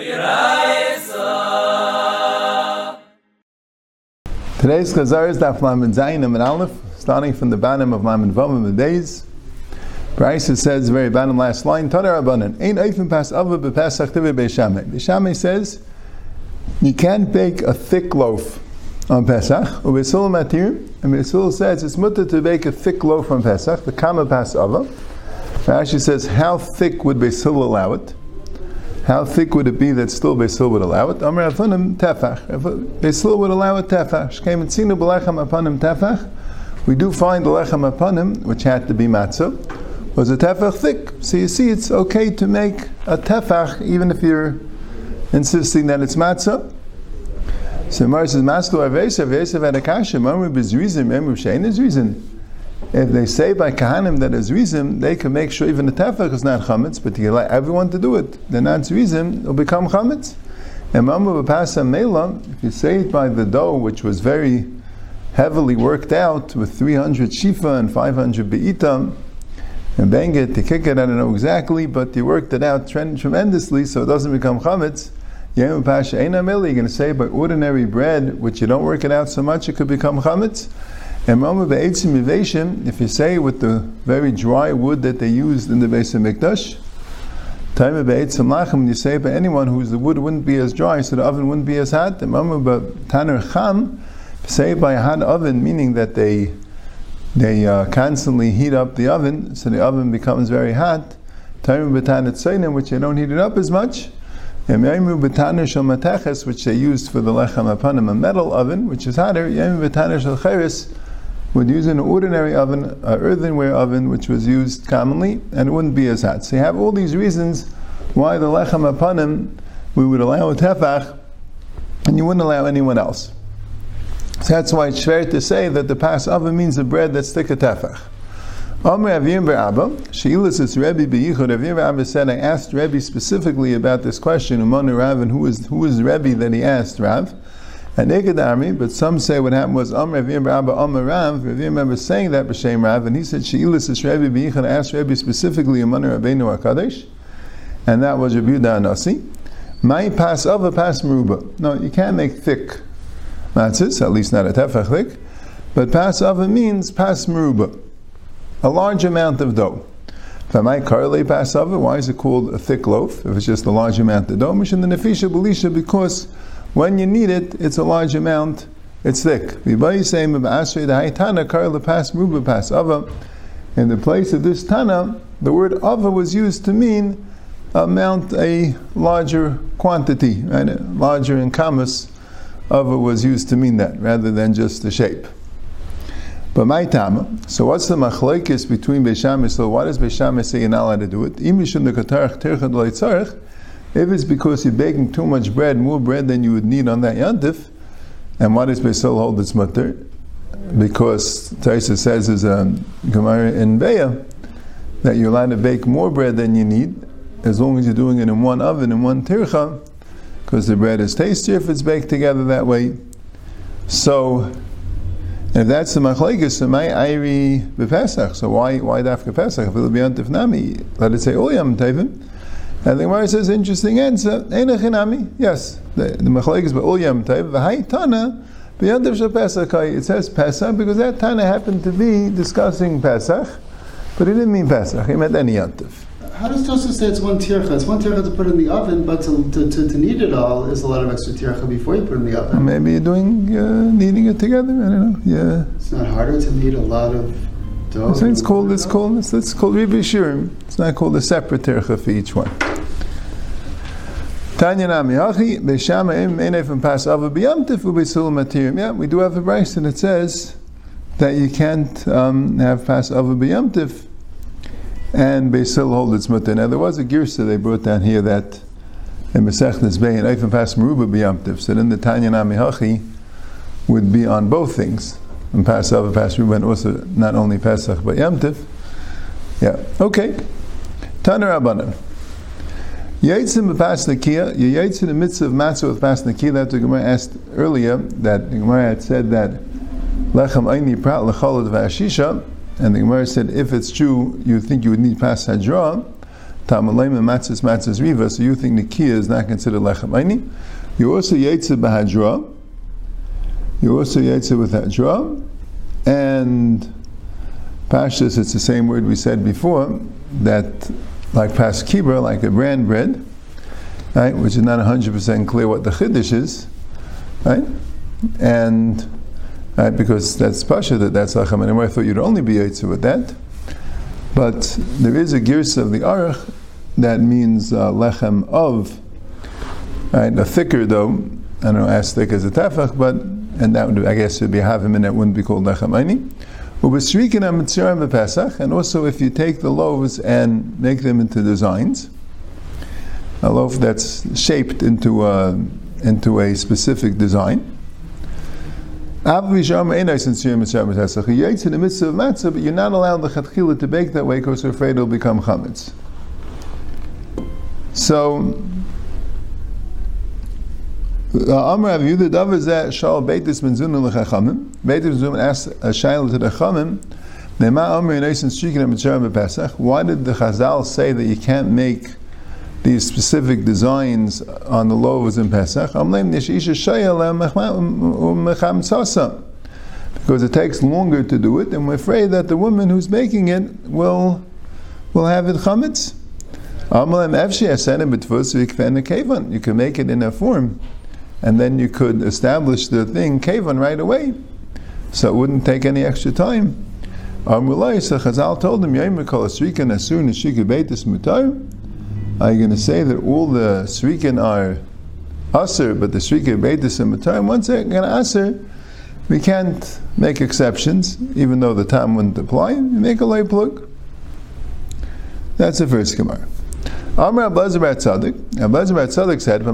Today's Chazar is Daf Lamed Zayin and Aleph, starting from the bottom of Vav and the days. Brisa says, very bottom last line, Tanar Rabbanan, Ain't Eifim Pas Ava Bepesach Tive Beishameh. Beishameh says, you can't bake a thick loaf on Pesach, Ubesul Matir, and Besul says it's mutter to bake a thick loaf on Pesach, the Kama Pas Ava. Rashi says, how thick would Besul allow it? How thick would it be that still Beisil would allow it? Amr Afunim Tefach. Beisil would allow it Tefach. Shkem Tzinu Belechem Apanim Tefach. We do find the Lechem Apanim, which had to be matzah, was a Tefach thick. So you see, it's okay to make a Tefach even if you're insisting that it's matzah. So Mar says, Master Avesav, Avesav had a kasha, Mamru Bezrizim, Mamru Shein reason if they say by Kahanim that is reason, they can make sure even the tefach is not chametz, but you allow everyone to do it. Then that's reason, it'll become chametz. And Mamu Bapasa Mela, if you say it by the dough, which was very heavily worked out with 300 shifa and 500 beita, and bang it, to kick it, I don't know exactly, but you worked it out tremendously so it doesn't become chametz. You're going to say by ordinary bread, which you don't work it out so much, it could become chametz. If you say with the very dry wood that they used in the base of Mikdash, when you say by anyone whose the wood wouldn't be as dry, so the oven wouldn't be as hot, Tanner Cham, say by hot oven, meaning that they they uh, constantly heat up the oven, so the oven becomes very hot. Time of Batan which they don't heat it up as much. Which they used for the lechem apanim, a metal oven, which is hotter would use an ordinary oven, an earthenware oven, which was used commonly, and it wouldn't be as hot. So you have all these reasons why the lechem apanim we would allow a tefach, and you wouldn't allow anyone else. So that's why it's fair to say that the pas oven means the bread that's thick a tefach. Amr Avim Abba, Sheilas is Rebbe Beyichud. Avim Abba said, I asked Rebbe specifically about this question, Umanu Rav, and who is, who is Rebbe that he asked Rav? A naked army, but some say what happened was Amr Ravim Rabba Amr Rav. Ravim remember saying that B'Shem Rav, and he said Sheilis is Rebbe B'Yichan asked Rebbe specifically Amar Rabbeinu Hakadosh, and that was Rabbi Yudah HaNasi. My pass a pass meruba. No, you can't make thick matzahs, at least not a tefach thick, but pass of means pass meruba, a large amount of dough. If I might correlate pass of why is it called a thick loaf? If it's just a large amount of dough, Mishin the nefisha belisha because when you need it, it's a large amount, it's thick. In the place of this Tana, the word Ava was used to mean amount a larger quantity, right? larger in kamas. Ava was used to mean that rather than just the shape. But my tama. So what's the machlekes between Beishamis? So why does Beishamis say you're not allowed to do it? If it's because you're baking too much bread, more bread than you would need on that yantif, and why does Beisol hold its mutter? Because Taisa says is a Gemara in Beya that you're allowed to bake more bread than you need as long as you're doing it in one oven, in one tircha, because the bread is tastier if it's baked together that way. So, if that's the machlekes, my ayri b'pesach. So why why dafka pesach? If it'll be antif nami, let it say oh, oyam tevim. And the Gemara says, interesting answer, Einachinami, yes. The, the Machlaik is Ba'ul Yom Tov, V'hai Tana, B'yantiv Pesach, it says Pesach, because that Tana happened to be discussing Pesach, but he didn't mean Pesach, he meant any Yantiv. How does Joseph say it's one tircha? It's one tircha to put in the oven, but to, to, to, to knead it all is a lot of extra tircha before you put it in the oven. Maybe you're doing uh, kneading it together. I don't know. Yeah. It's not harder to knead a lot of dough. So it's called. It's called. It's, it's called ribi shurim. It's not called a separate tircha for each one. Tanya Namiyachi, Beishama Im Enef Pas Ava Biyamtif Matirim. Yeah, we do have a brace it says that you can't um, have Pas Ava Biyamtif and Beisil hold its mutter. Now there was a girsa they brought down here that in Masechtas Bey and Eifem Pas Meruba Biyamtif, so then the Tanya Namiyachi would be on both things. And Pas Ava Pas Meruba and also not only Pesach but Yamtif. Yeah, okay. Tana Rabbanan. Yaitzim b'pasnakia, you yaitz in the midst of matzah with pasnakia. That the Gemara asked earlier that the Gemara had said that lechem aini prat lecholad v'ashisha, and the Gemara said if it's true, you think you would need pas hadra. Tamalayim and matzahs matzahs riva, so you think Nikia is not considered lechem aini. You also yaitze bahadra. You also yaitze with hadra, and pashtus. It's the same word we said before that, like pas like a bran bread, right, which is not hundred percent clear what the chiddush is, right, and right, because that's pasha that that's lechem anymore. I thought you'd only be yaitze with that. But there is a girsa of the Aruch that means uh, lechem of, right, a thicker dough. I don't know as thick as a tefach, but and that would I guess would be havim and that wouldn't be called lechem aini. And also, if you take the loaves and make them into designs, a loaf that's shaped into a, into a specific design. You're in the midst of matzah, but you're not allowed the chatchila to bake that way because you're afraid it'll become chametz. So, Amr Rav Yehuda Davar Zeh Shal L'Chachamim. A to the Chachamim. Nema Amr. Why did the Chazal say that you can't make these specific designs on the loaves in Pesach? Because it takes longer to do it, and we're afraid that the woman who's making it will will have it chametz. You can make it in a form and then you could establish the thing kavan right away, so it wouldn't take any extra time. Amrulai, so Chazal told him, Yaimikal Srikan as soon as she could bait mutar. Are you going to say that all the Srikan are aser, but the Srikan bait this mutar? Once they're going to aser, we can't make exceptions, even though the time wouldn't apply. You make a lay plug. That's the first Gemara. Amr Ablazer Bar Tzadik. Ablazer said.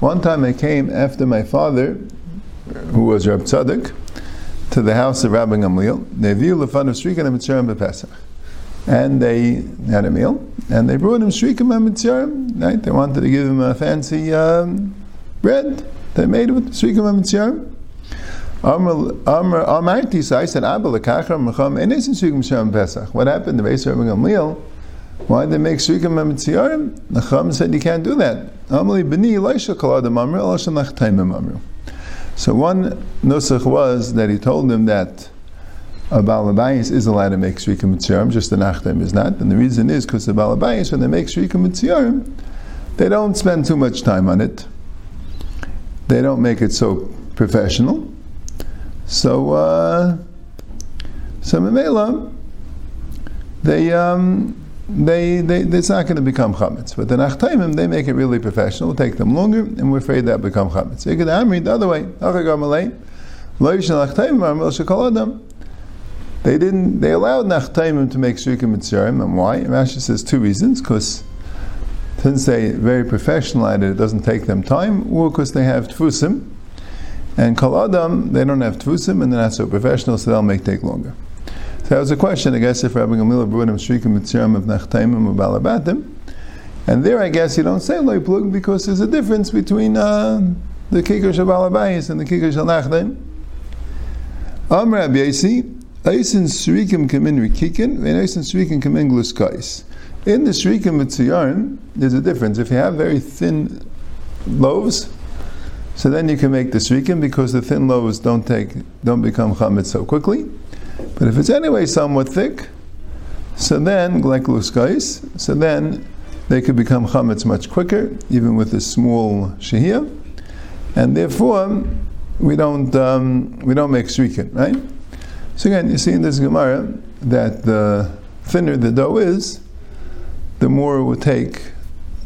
One time I came after my father, who was Rab Tzadik, to the house of Rabbi Gamliel. They view lefan of shrikan and bepesach, and they had a meal, and they brought him shrikan and mitzarim. Right? They wanted to give him a fancy um, bread they made with shrikan and mitzarim. Amarti, so I said, Abba lekachar mecham enes in shrikim shem pesach. What happened? The Beis Rabbi Gamliel, why did they make shrikim emetziyarim? The said you can't do that. Amali nachtaimim. So one nusach was that he told them that a balabayis is allowed to make shrikim mitziyarim, just the nachtaim is not. And the reason is because the balabayis, when they make shrikim mitziyarim, they don't spend too much time on it. They don't make it so professional. So, uh, so Mamela, they, um, they, they, it's not going to become chametz. But the nachtaimim, they make it really professional. It'll take them longer, and we're afraid that become chametz. You could amri the other way. They didn't. They allowed nachtaimim to make shrikim mitzarim, and why? Rashi says two reasons. Because since they very professional at it, it doesn't take them time, or because they have tfusim and Kol Adam, they don't have Tvusim and they're not so professional, so they'll make take longer. So that was a question, I guess, if Rabbi Gamliel brought him Shrikim Mitzrayim of Nachtaimim or Balabatim. And there, I guess, you don't say Loi Plug because there's a difference between uh, the Kikar Shabalabayis and the Kikar Shalachtaim. Am Rabbi Yossi, Eisin Shrikim Kamin Rikikin, and Eisin Shrikim Kamin Gluskais. In the Shrikim Mitziyarim, there's a difference. If you have very thin loaves, so then you can make the srikim because the thin loaves don't take don't become chametz so quickly. But if it's anyway somewhat thick, so then like so then they could become chametz much quicker, even with a small shehiyah, and therefore we don't um, we don't make srikim, right? So again, you see in this gemara that the thinner the dough is, the more it would take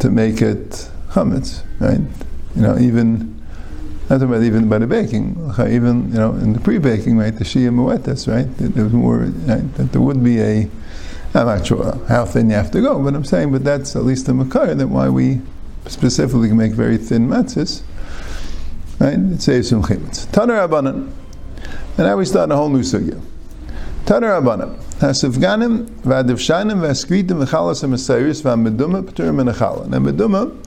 to make it chametz, right? You know, even not about even by the baking, even you know in the pre-baking, right? The shia muetas, right? There was more right? that there would be a. I'm not sure uh, how thin you have to go, but I'm saying, but that's at least the makar that why we specifically make very thin matzahs, right? It saves some chimitz. Taner abanan, and now we start a whole new sugya. Taner abanan. Hasifganim, v'adivshanim, v'askritim, v'chalas, v'asayris, v'ameduma, p'turim, and meduma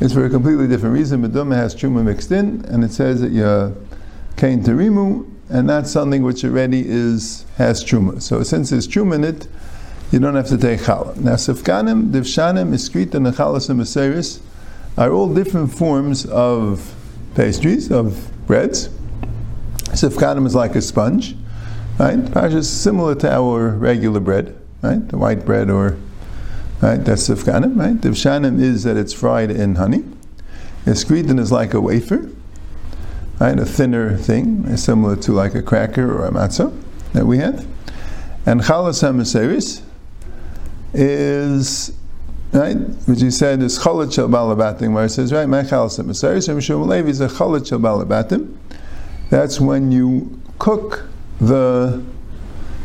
it's for a completely different reason. Meduma has truma mixed in, and it says that you kain terimu, and that's something which already is has truma. So since there's truma in it, you don't have to take challah. Now, sifkanim, divshanim, iskrit, and chalas and maseris are all different forms of pastries, of breads. Sifkanim is like a sponge, right? Pasha is similar to our regular bread, right? The white bread or, right? That's sifkanim, right? Divshanim is that it's fried in honey. Iskritin is like a wafer, right? A thinner thing, similar to like a cracker or a matzah that we have. And chalas hamaseris is right, which he said is chalat shel balabatim, where it says right, my chalas hamaseris and Levi is a chalat shel balabatim. That's when you cook the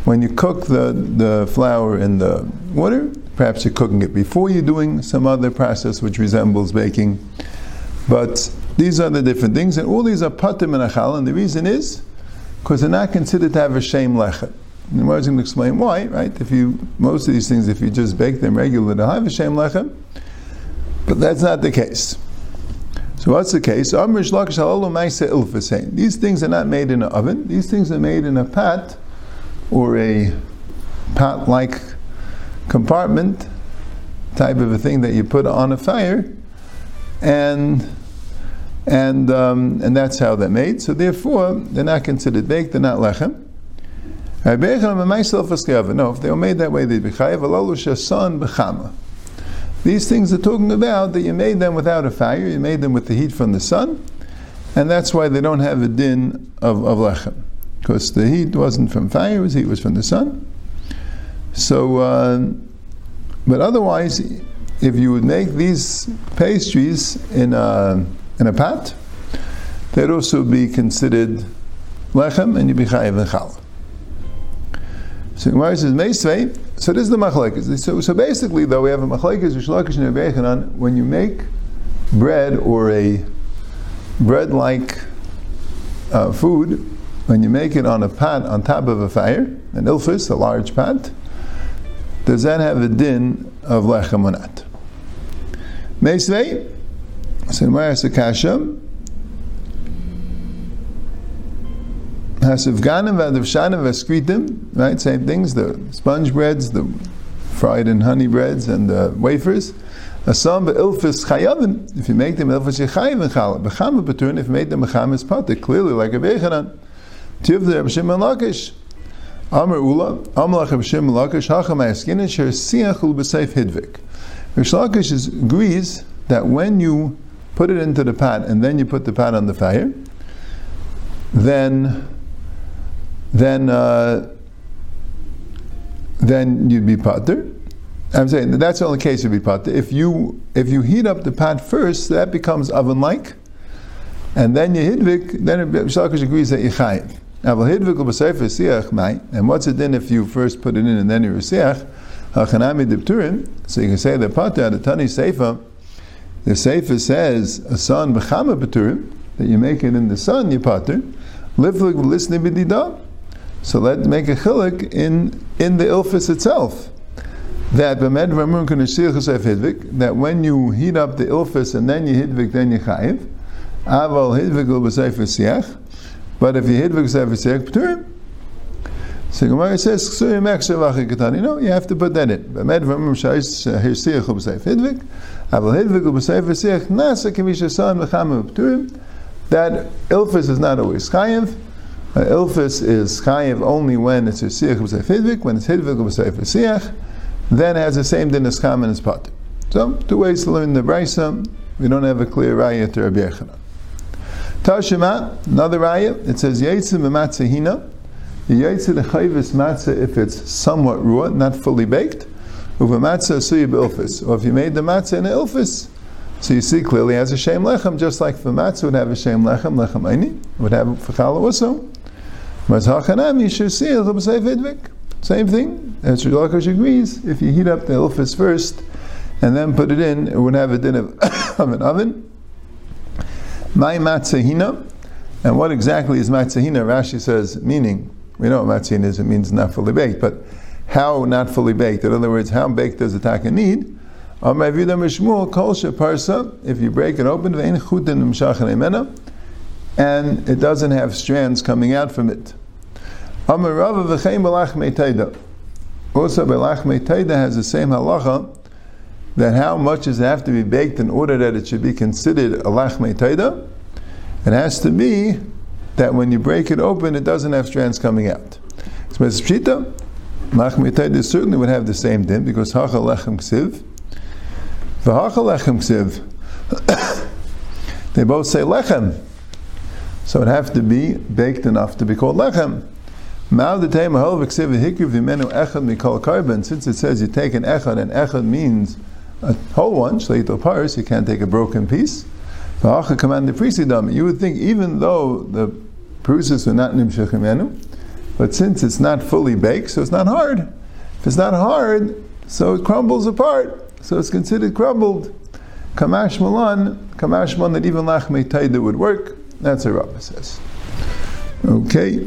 when you cook the, the flour in the water. Perhaps you're cooking it before you're doing some other process which resembles baking. But these are the different things, and all these are patim and achal, and the reason is because they're not considered to have a shame lechet. And we're going to explain why, right? If you most of these things, if you just bake them regularly, they'll have a shame lechet, but that's not the case. So what's the case? These things are not made in an oven. These things are made in a pot or a pot-like compartment type of a thing that you put on a fire, and and um, and that's how they're made. So therefore, they're not considered baked. They're not lechem. No, if they were made that way, they'd be chayav. These things are talking about that you made them without a fire, you made them with the heat from the sun, and that's why they don't have a din of, of lechem. Because the heat wasn't from fire, the heat was from the sun. So, uh, but otherwise, if you would make these pastries in a, in a pot, they'd also be considered lechem, and you'd be chayiv and challah. So Gemara says Meisvei. So this is the machlekes. So, so basically, though, we have a machlekes Reish Lakish and Rebbechanan. When you make bread or a bread-like uh, food, when you make it on a pot on top of a fire, an ilfis, a large pot, does that have a din of lechem or not? Meisvei. So Gemara says Kasha. Hasivganim v'adavshanim v'eskritim, right? Same things, the sponge breads, the fried and honey breads, and the wafers. Asam ilfis chayavin, if you make them ilfis yechayiv and challah. B'chama b'turn, if you make them b'chama is patik, clearly like a bechanan. Tiv the Rabbi Shimon Lakish. Amr Ula, Amlach Shimon Lakish, hacham ha'eskin, sher siach ul b'seif hidvik. Lakish agrees that when you put it into the pot and then you put the pot on the fire, then then uh, then you'd be pater. I'm saying that that's the only case you'd be pater. If you if you heat up the pot first, that becomes oven like, and then you hidvik, then Shalkish agrees that you chayiv. And what's it then if you first put it in and then you siach? Hachanami. So you can say the pater the tani seifa. The seifa says a son b'chama b'turim that you make it in the sun you pater. Livlik v'lisni b'didah. So let's make a chilik in, in the ilfis itself. That that when you heat up the ilfis and then you hidvik, then you chayiv. Aval hidvik siach. But if you sefer siach, p'turim. So Gemara says, You know, you have to put that in. Bemed v'amrim shayis hirsiach b'seif hidvik. Aval hidvik b'sefer siach nasa kimisha son v'chama p'turim. That ilfis is not always chayiv. Uh, ilfis is chayiv only when it's a siach b'seif hidvik, when it's hidvik b'seif siach, then has the same din as common as pot. So, two ways to learn the brisa. We don't have a clear raya to Rabbi Yochanan. Tashima, another raya, it says Yitzim matzah hina. The Yitzim the chayvis matzah if it's somewhat raw, not fully baked. Uva matzah suya ilfis. Or if you made the matzah in an ilfis, so you see clearly has a shem lechem, just like the matzah would have a shem lechem, lechem aini, would have for challah also. Same thing. As Sri agrees, if you heat up the ilfis first and then put it in, it would have a din of, of an oven. My matzahina. And what exactly is matzahina? Rashi says, meaning, we know what matzahina is, it means not fully baked, but how not fully baked? In other words, how baked does the taka need? If you break it open, and it doesn't have strands coming out from it. Also Belachme Taida has the same halacha that how much does it have to be baked in order that it should be considered a lachme taida? It has to be that when you break it open, it doesn't have strands coming out. So Pshita, lachme taida certainly would have the same din because hacha lechem ksiv, v'hacha lechem ksiv. they both say lechem, so it have to be baked enough to be called lechem. Since it says you take an echad, and echad means a whole one, shleito paris, you can't take a broken piece. V'acha command the priestdom. You would think even though the prusis are not nimshech but since it's not fully baked, so it's not hard. If it's not hard, so it crumbles apart. So it's considered crumbled. Kamash malan, kamash malan that even lachmei taida would work. That's what Rabbah says. Okay.